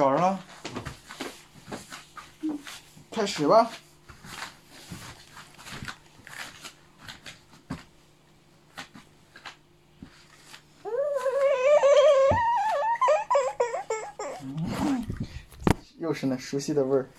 找着了，开始吧。又是那熟悉的味儿。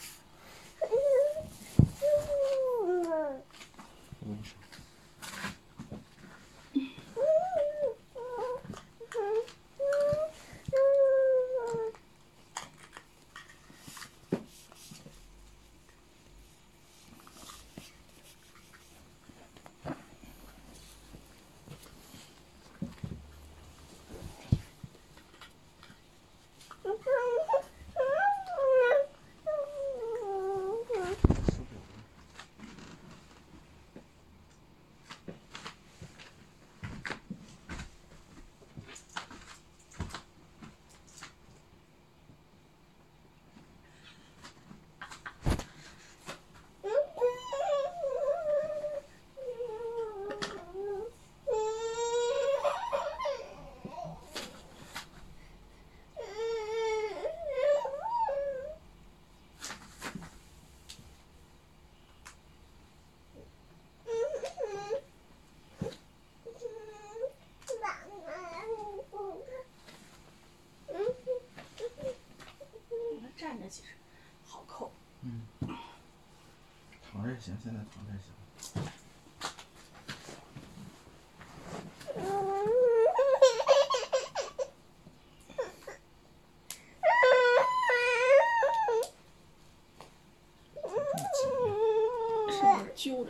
站着其实好扣。躺着也行，现在躺着也行。是不是揪着？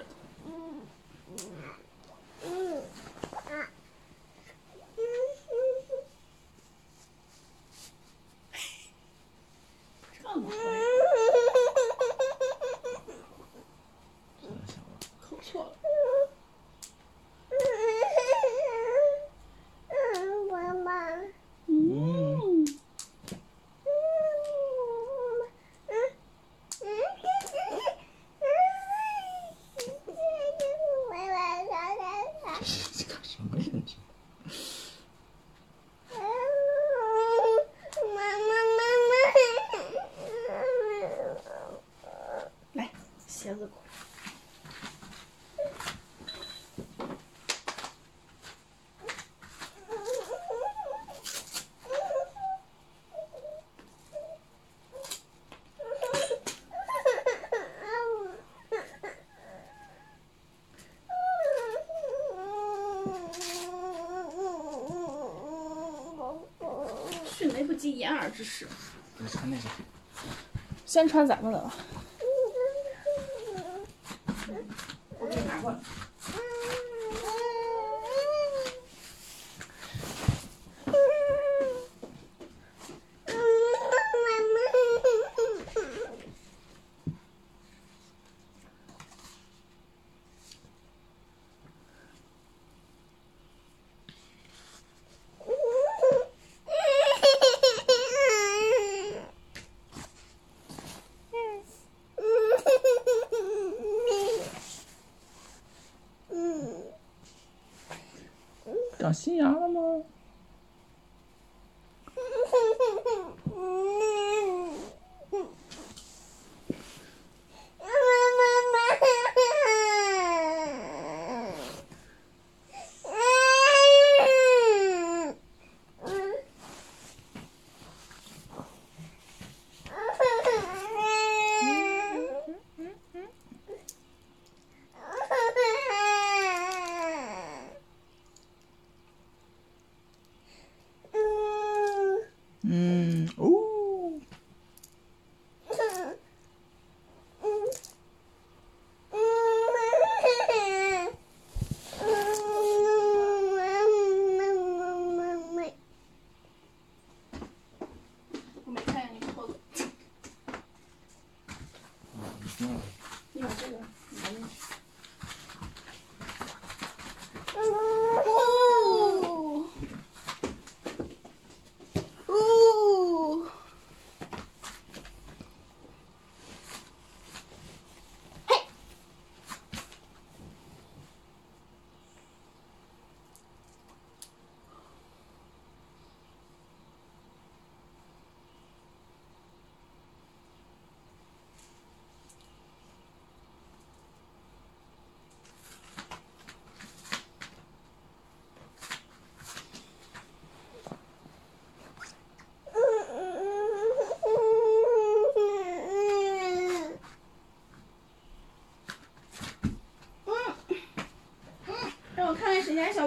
这么会现在想吧，扣错了。嗯，这干什么呀你？来，鞋子过来。迅雷不及掩耳之势，你穿那个。先穿咱们的吧。我给你拿过来。长新牙了吗？嗯，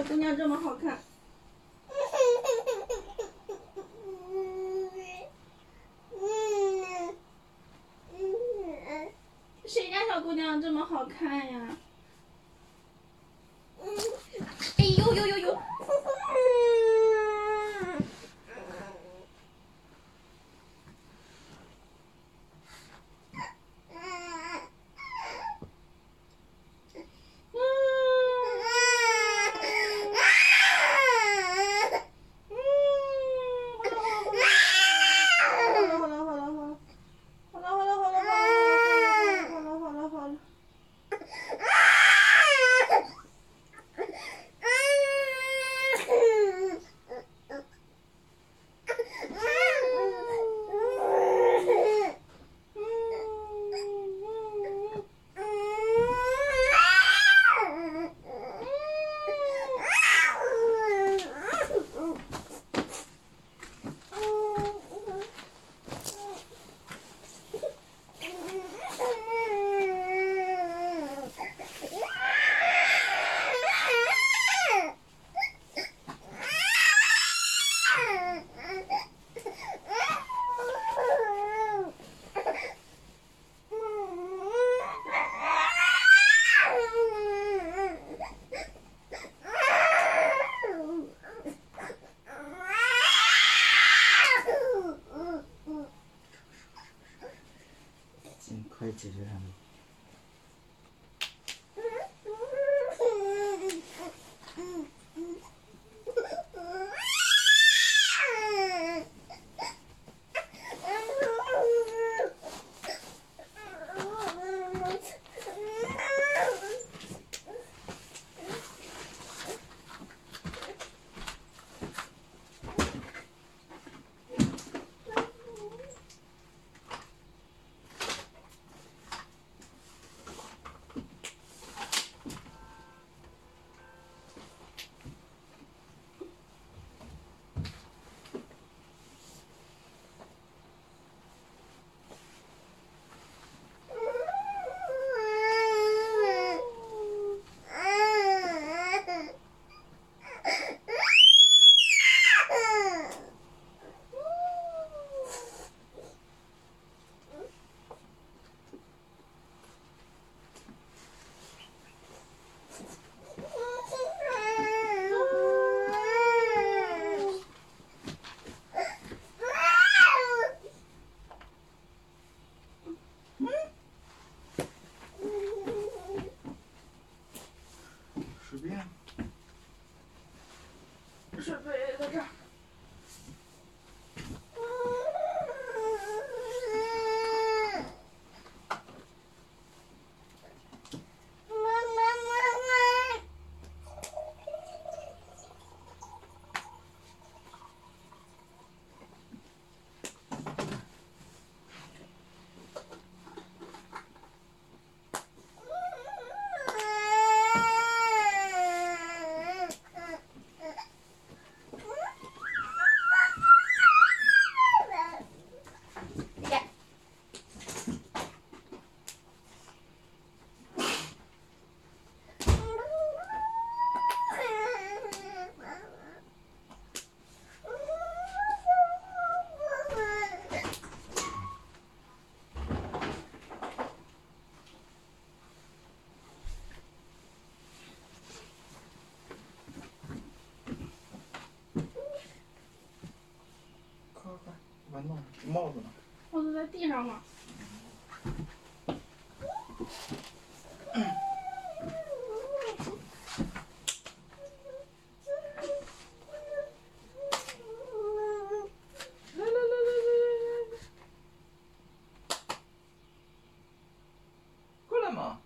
姑娘这么好看。解决他们帽子呢？帽子在地上呢。来来来来来来来。过来嘛。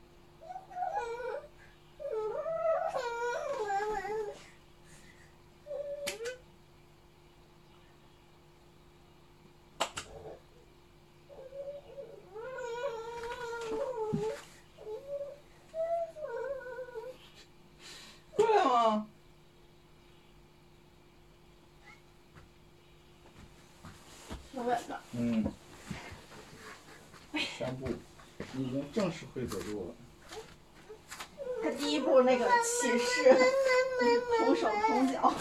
过来嘛。嗯。三步，你已经正式会走路了。他第一步那个起势，同手脚。